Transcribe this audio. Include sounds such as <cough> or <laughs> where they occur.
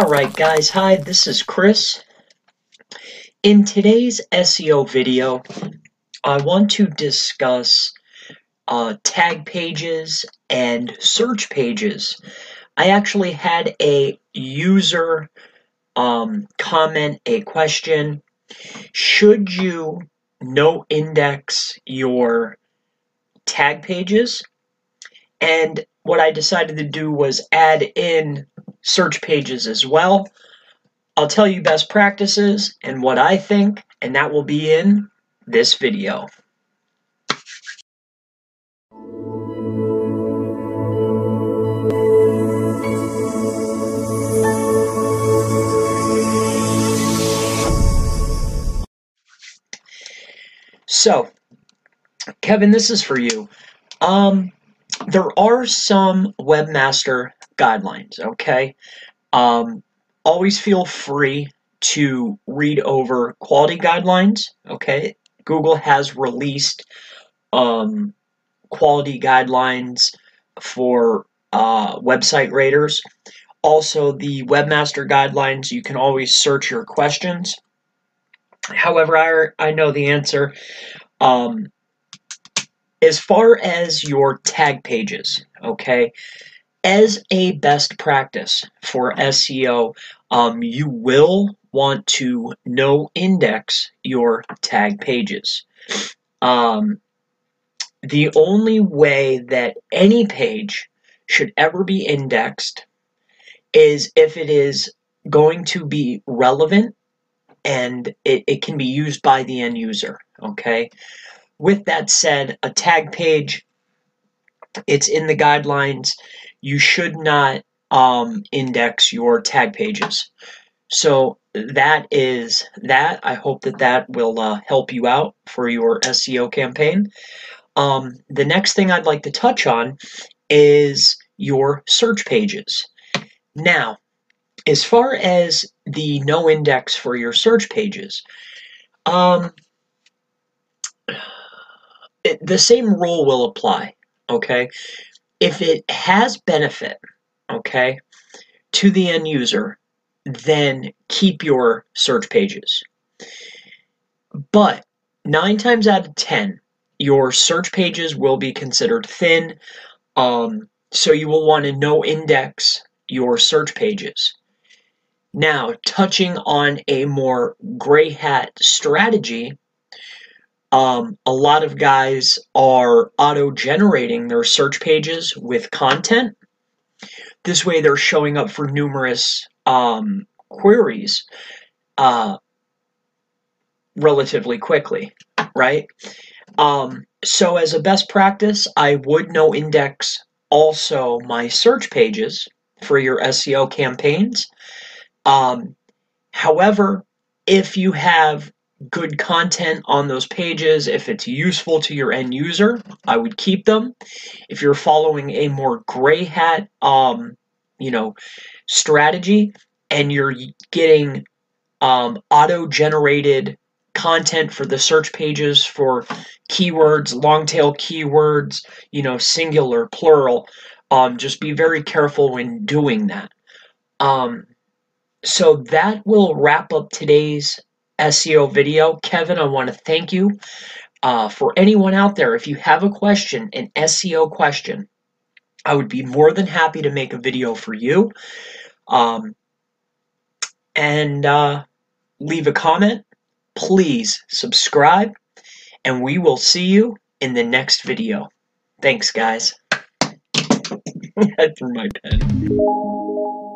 Alright guys, hi, this is Chris. In today's SEO video, I want to discuss uh, tag pages and search pages. I actually had a user um, comment, a question. Should you no index your tag pages? And what I decided to do was add in search pages as well. I'll tell you best practices and what I think, and that will be in this video. So, Kevin, this is for you. Um, there are some webmaster guidelines, okay? Um, always feel free to read over quality guidelines, okay? Google has released um, quality guidelines for uh, website raters. Also, the webmaster guidelines, you can always search your questions. However, I, I know the answer. Um, as far as your tag pages, okay, as a best practice for SEO, um, you will want to no index your tag pages. Um, the only way that any page should ever be indexed is if it is going to be relevant and it, it can be used by the end user, okay? With that said, a tag page, it's in the guidelines you should not um, index your tag pages. So that is that. I hope that that will uh, help you out for your SEO campaign. Um, the next thing I'd like to touch on is your search pages. Now, as far as the no index for your search pages, um, it, the same rule will apply. Okay, if it has benefit, okay, to the end user, then keep your search pages. But nine times out of ten, your search pages will be considered thin. Um, so you will want to no index your search pages. Now, touching on a more gray hat strategy, um, a lot of guys are auto generating their search pages with content. This way, they're showing up for numerous um, queries uh, relatively quickly, right? Um, so, as a best practice, I would no index also my search pages for your SEO campaigns. Um, however, if you have good content on those pages, if it's useful to your end user, I would keep them. If you're following a more gray hat, um, you know, strategy, and you're getting um, auto-generated content for the search pages for keywords, long tail keywords, you know, singular, plural. Um, just be very careful when doing that. Um, so that will wrap up today's SEO video. Kevin, I want to thank you. Uh, for anyone out there, if you have a question, an SEO question, I would be more than happy to make a video for you. Um, and uh, leave a comment. Please subscribe, and we will see you in the next video. Thanks, guys. <laughs> Threw my pen.